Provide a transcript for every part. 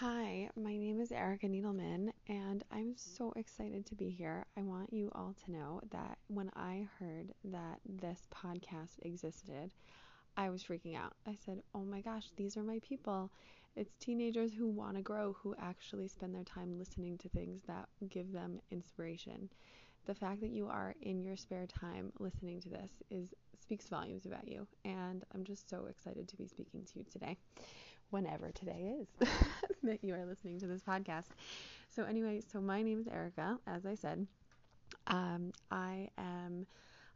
Hi, my name is Erika Needleman, and I'm so excited to be here. I want you all to know that when I heard that this podcast existed, I was freaking out. I said, Oh my gosh, these are my people. It's teenagers who want to grow, who actually spend their time listening to things that give them inspiration. The fact that you are in your spare time listening to this is speaks volumes about you, and I'm just so excited to be speaking to you today whenever today is that you are listening to this podcast. So, anyway, so my name is Erika, as I said. Um, I am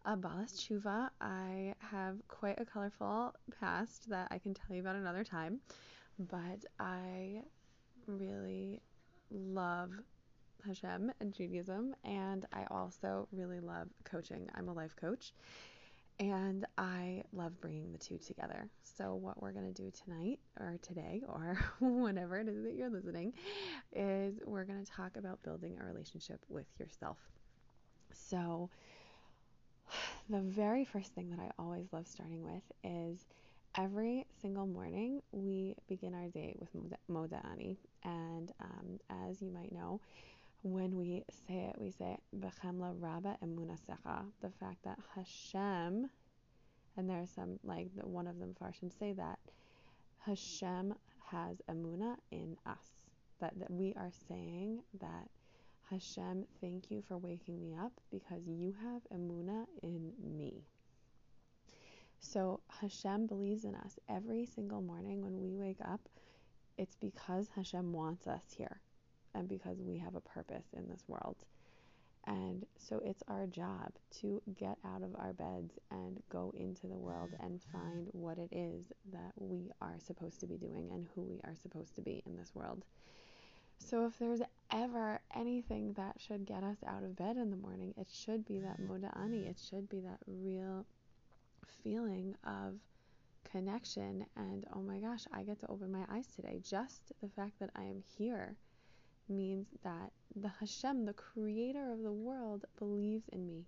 a Balas Tshuva. I have quite a colorful past that I can tell you about another time, but I really love Hashem and Judaism, and I also really love coaching. I'm a life coach, and I love bringing the two together. So, what we're going to do tonight, or today, or whenever it is that you're listening, is we're going to talk about building a relationship with yourself. So, the very first thing that I always love starting with is every single morning we begin our day with Moda'ani. And um, as you might know, when we say it, we say Bechemla Rabba Emunasecha, the fact that Hashem, and there's some like the, one of the meforshim say that Hashem has Emuna in us, that, that we are saying that Hashem, thank you for waking me up because you have Emuna in me. So Hashem believes in us every single morning when we wake up. It's because Hashem wants us here and because we have a purpose in this world. And so it's our job to get out of our beds and go into the world and find what it is that we are supposed to be doing and who we are supposed to be in this world. So if there's ever anything that should get us out of bed in the morning, it should be that moda'ani. It should be that real feeling of connection and oh my gosh, I get to open my eyes today. Just the fact that I am here means that the Hashem, the creator of the world, believes in me.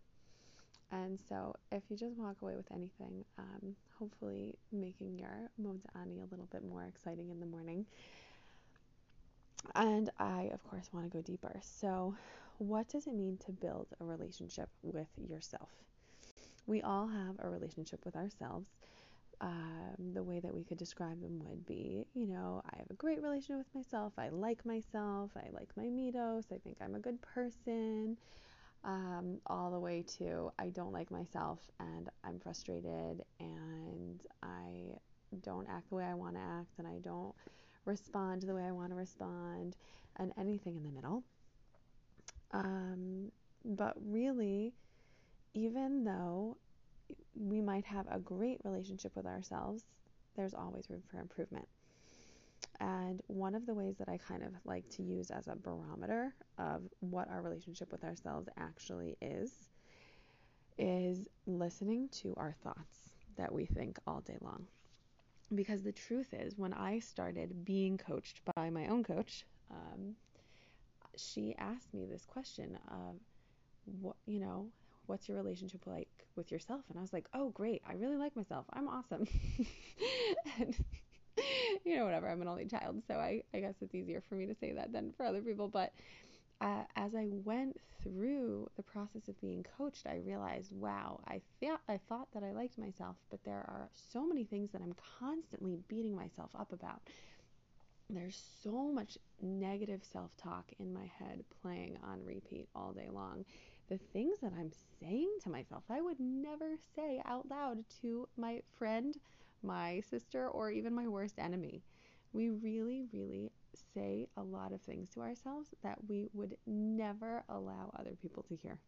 And so, if you just walk away with anything, um, hopefully making your Moda'ani a little bit more exciting in the morning. And I, of course, want to go deeper. So, what does it mean to build a relationship with yourself? We all have a relationship with ourselves um, the way that we could describe them would be, you know, I have a great relationship with myself. I like myself. I like my middos. I think I'm a good person. Um, all the way to I don't like myself and I'm frustrated and I don't act the way I want to act and I don't respond the way I want to respond and anything in the middle. Um, but really, even though we might have a great relationship with ourselves, there's always room for improvement. And one of the ways that I kind of like to use as a barometer of what our relationship with ourselves actually is, is listening to our thoughts that we think all day long. Because the truth is, when I started being coached by my own coach, um, she asked me this question of, what, you know, what's your relationship like with yourself? And I was like, oh, great. I really like myself. I'm awesome. and, you know, whatever. I'm an only child. So I, I guess it's easier for me to say that than for other people. But uh, as I went through the process of being coached, I realized, wow, I thought I thought that I liked myself, but there are so many things that I'm constantly beating myself up about. There's so much negative self-talk in my head playing on repeat all day long the things that I'm saying to myself, I would never say out loud to my friend, my sister, or even my worst enemy. We really, really say a lot of things to ourselves that we would never allow other people to hear.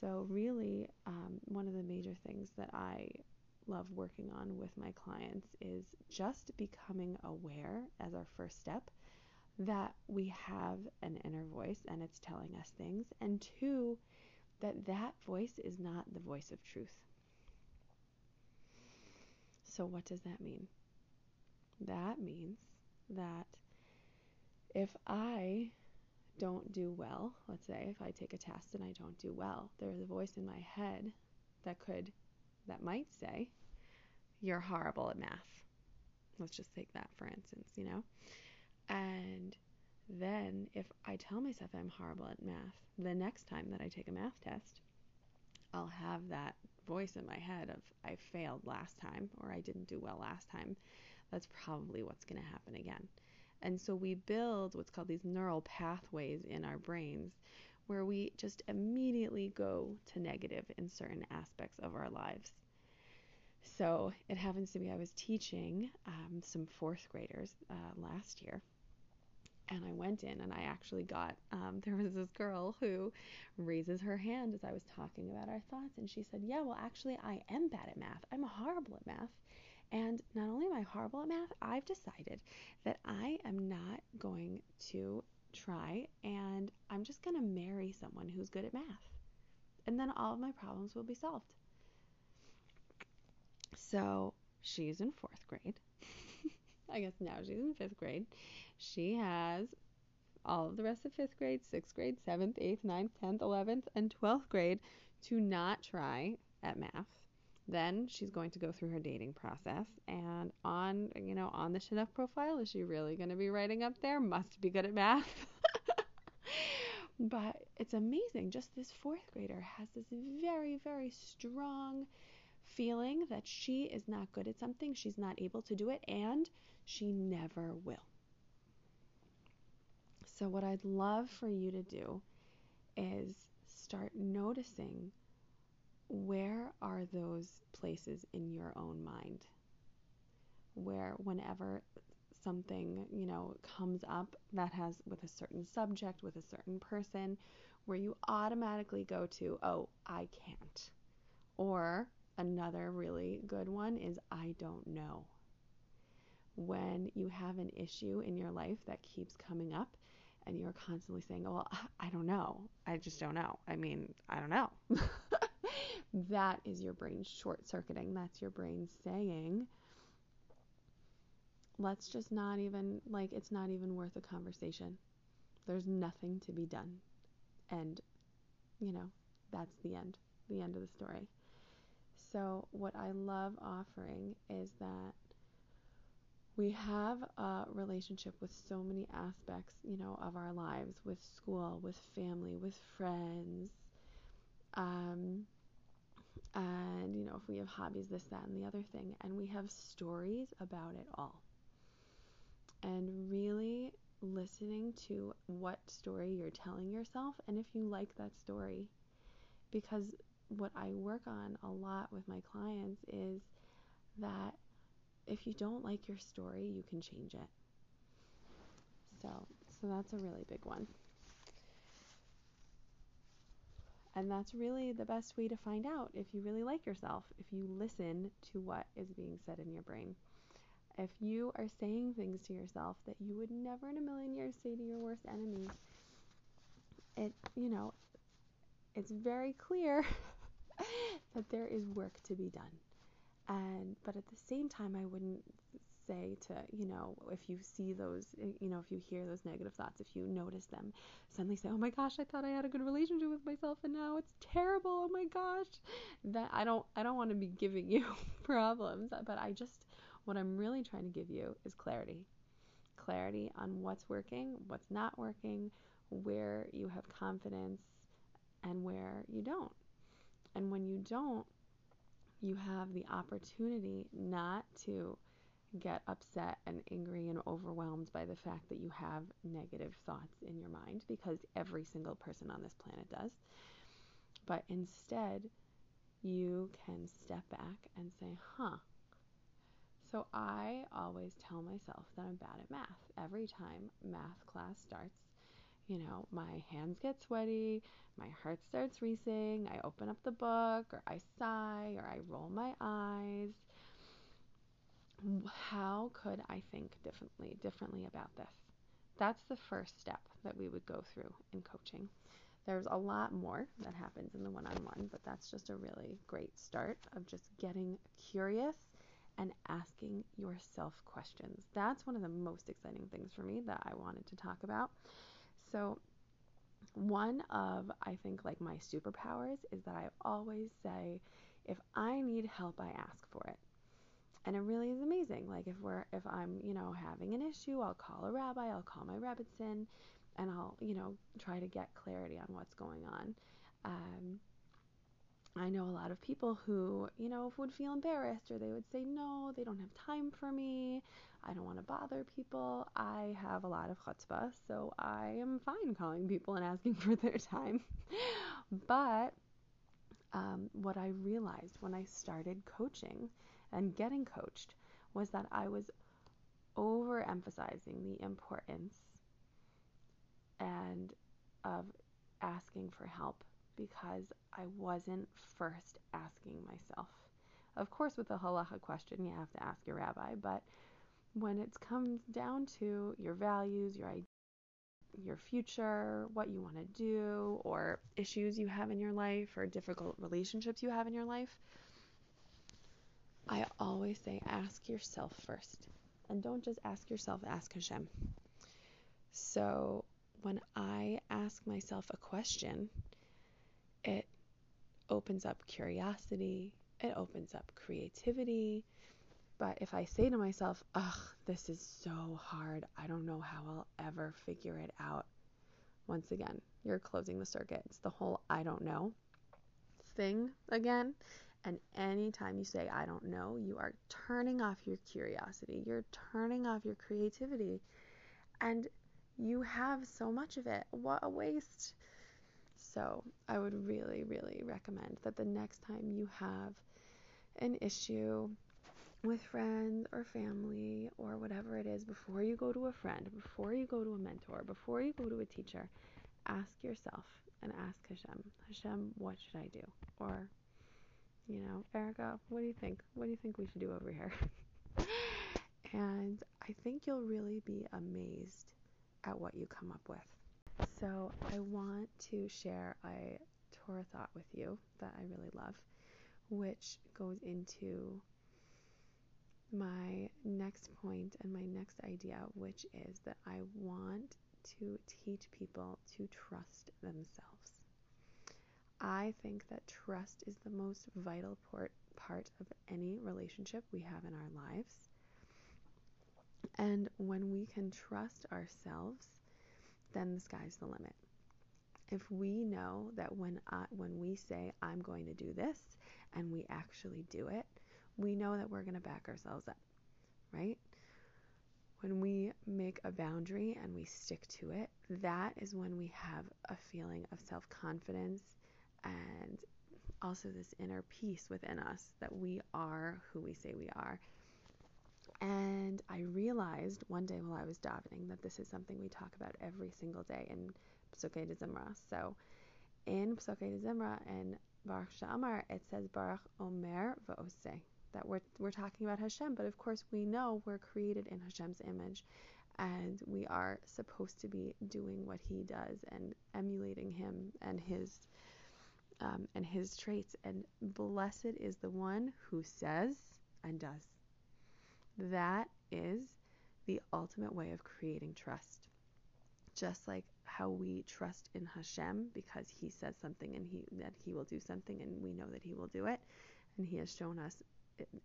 So, really, um, one of the major things that I love working on with my clients is just becoming aware as our first step that we have an inner voice and it's telling us things, and two, that that voice is not the voice of truth. So, what does that mean? That means that if I don't do well, let's say if I take a test and I don't do well, there's a voice in my head that could, that might say, you're horrible at math. Let's just take that for instance, you know? And then if I tell myself I'm horrible at math, the next time that I take a math test, I'll have that voice in my head of I failed last time or I didn't do well last time. That's probably what's going to happen again. And so we build what's called these neural pathways in our brains where we just immediately go to negative in certain aspects of our lives. So it happens to be I was teaching um, some fourth graders uh, last year. And I went in and I actually got, um, there was this girl who raises her hand as I was talking about our thoughts. And she said, Yeah, well, actually, I am bad at math. I'm horrible at math. And not only am I horrible at math, I've decided that I am not going to try and I'm just going to marry someone who's good at math. And then all of my problems will be solved. So she's in fourth grade. I guess now she's in fifth grade. She has all of the rest of fifth grade, sixth grade, seventh, eighth, ninth, tenth, eleventh, and twelfth grade to not try at math. Then she's going to go through her dating process and on you know on the Shidduch profile is she really going to be writing up there? Must be good at math. But it's amazing just this fourth grader has this very very strong feeling that she is not good at something she's not able to do it and she never will so what I'd love for you to do is start noticing where are those places in your own mind where whenever something, you know, comes up that has with a certain subject, with a certain person, where you automatically go to, oh, I can't. Or another really good one is, I don't know. When you have an issue in your life that keeps coming up and you're constantly saying, oh, well, I don't know. I just don't know. I mean, I don't know. that is your brain short circuiting. That's your brain saying, let's just not even, like, it's not even worth a conversation. There's nothing to be done. And, you know, that's the end, the end of the story. So, what I love offering is that we have a relationship with so many aspects, you know, of our lives with school, with family, with friends, um, and you know if we have hobbies this that and the other thing and we have stories about it all. And really listening to what story you're telling yourself and if you like that story because what I work on a lot with my clients is that if you don't like your story you can change it so so that's a really big one And that's really the best way to find out if you really like yourself, if you listen to what is being said in your brain. If you are saying things to yourself that you would never in a million years say to your worst enemy, it, you know, it's very clear that there is work to be done. And but at the same time I wouldn't say to, you know, if you see those, eh, you know, if you hear those negative thoughts, if you notice them, suddenly say, "Oh my gosh, I thought I had a good relationship with myself and now it's terrible. Oh my gosh." That I don't I don't want to be giving you problems, but I just what I'm really trying to give you is clarity. Clarity on what's working, what's not working, where you have confidence and where you don't. And when you don't, you have the opportunity not to get upset and angry and overwhelmed by the fact that you have negative thoughts in your mind because every single person on this planet does. But instead, you can step back and say, huh. So I always tell myself that I'm bad at math. Every time math class starts, you know, my hands get sweaty, my heart starts racing, I open up the book, or I sigh, or I roll my eyes how could I think differently differently about this? That's the first step that we would go through in coaching. There's a lot more that happens in the one-on-one, but that's just a really great start of just getting curious and asking yourself questions. That's one of the most exciting things for me that I wanted to talk about. So, one of I think like my superpowers is that I always say if I need help, I ask for it. and it really is amazing. Like if we're if I'm, you know, having an issue, I'll call a rabbi, I'll call my rebbetzin, and I'll, you know, try to get clarity on what's going on. Um, I know a lot of people who, you know, would feel embarrassed or they would say, no, they don't have time for me. I don't want to bother people. I have a lot of chutzpah, so I am fine calling people and asking for their time. but um, what I realized when I started coaching and getting coached was that I was overemphasizing the importance and of asking for help because I wasn't first asking myself. Of course, with a halacha question, you have to ask your rabbi, but when it comes down to your values, your ideas, your future, what you want to do, or issues you have in your life, or difficult relationships you have in your life, I always say ask yourself first. And don't just ask yourself, ask Hashem. So when I ask myself a question, it opens up curiosity, it opens up creativity. But if I say to myself, ugh, this is so hard, I don't know how I'll ever figure it out, once again, you're closing the circuit. It's the whole I don't know thing again. And anytime you say I don't know, you are turning off your curiosity, you're turning off your creativity. And you have so much of it. What a waste. So, I would really, really recommend that the next time you have an issue with friends or family or whatever it is, before you go to a friend, before you go to a mentor, before you go to a teacher, ask yourself and ask Hashem, Hashem, what should I do? Or, you know, Erika, what do you think? What do you think we should do over here? and I think you'll really be amazed at what you come up with. So, I want to share a Torah thought with you that I really love, which goes into my next point and my next idea, which is that I want to teach people to trust themselves. I think that trust is the most vital part, part of any relationship we have in our lives. And when we can trust ourselves, then the sky's the limit. If we know that when I, when we say I'm going to do this and we actually do it, we know that we're going to back ourselves up, right? When we make a boundary and we stick to it, that is when we have a feeling of self confidence and also this inner peace within us that we are who we say we are. And I realized one day while I was davening that this is something we talk about every single day in Psukei de Zimra. So in Psukei de Zimra and Baruch She'amar, it says Baruch Omer Va'oseh that we're, we're talking about Hashem, but of course we know we're created in Hashem's image and we are supposed to be doing what he does and emulating him and his um, and his traits and blessed is the one who says and does that is the ultimate way of creating trust just like how we trust in Hashem because he says something and he that he will do something and we know that he will do it and he has shown us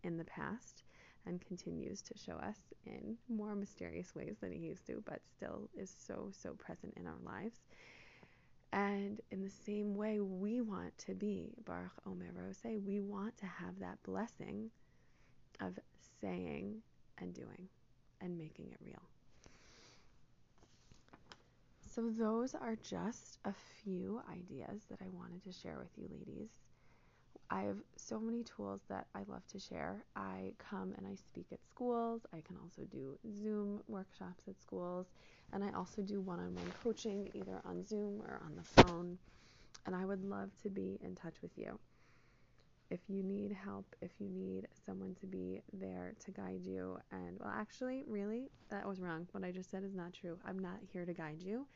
in the past and continues to show us in more mysterious ways than he used to, but still is so, so present in our lives. And in the same way, we want to be Baruch Omer Va'oseh. We want to have that blessing of saying and doing and making it real. So, those are just a few ideas that I wanted to share with you, ladies. I have so many tools that I love to share. I come and I speak at schools. I can also do Zoom workshops at schools. And I also do one on one coaching either on Zoom or on the phone. And I would love to be in touch with you. If you need help, if you need someone to be there to guide you, and well, actually, really, that was wrong. What I just said is not true. I'm not here to guide you.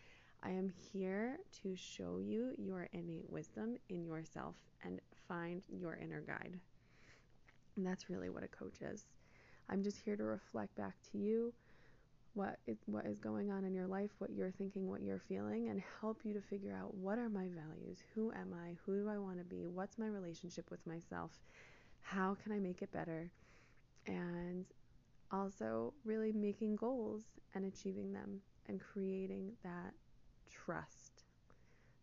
I am here to show you your innate wisdom in yourself and find your inner guide. And that's really what a coach is. I'm just here to reflect back to you what is what is going on in your life, what you're thinking, what you're feeling and help you to figure out what are my values? Who am I? Who do I want to be? What's my relationship with myself? How can I make it better? and also really making goals and achieving them and creating that trust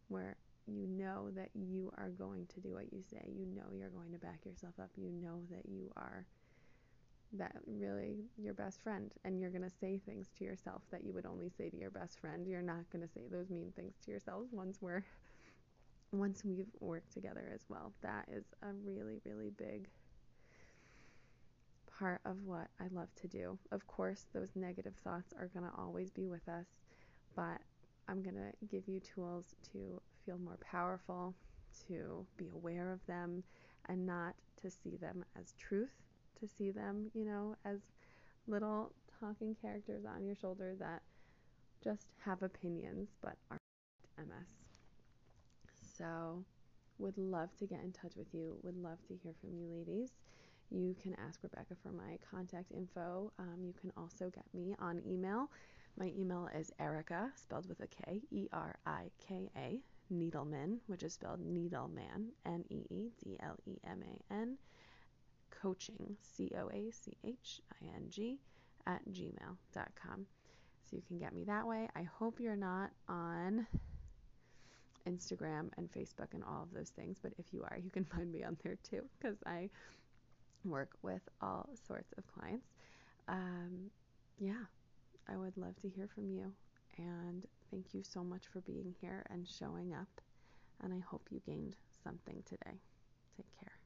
where you know that you are going to do what you say. You know you're going to back yourself up. You know that you are that really your best friend and you're going to say things to yourself that you would only say to your best friend. You're not going to say those mean things to yourself once we're once we've worked together as well. That is a really really big part of what I love to do. Of course, those negative thoughts are going to always be with us, but I'm going to give you tools to feel more powerful, to be aware of them, and not to see them as truth, to see them, you know, as little talking characters on your shoulder that just have opinions but aren't emes. So, would love to get in touch with you, would love to hear from you, ladies. You can ask Rebecca for my contact info. Um, you can also get me on email. My email is Erika, spelled with a K, E R I K A, Needleman, which is spelled Needleman, N E E D L E M A N, coaching, C O A C H I N G, at gmail.com. So you can get me that way. I hope you're not on Instagram and Facebook and all of those things, but if you are, you can find me on there too because I work with all sorts of clients. Um, yeah, I would love to hear from you. And thank you so much for being here and showing up. And I hope you gained something today. Take care.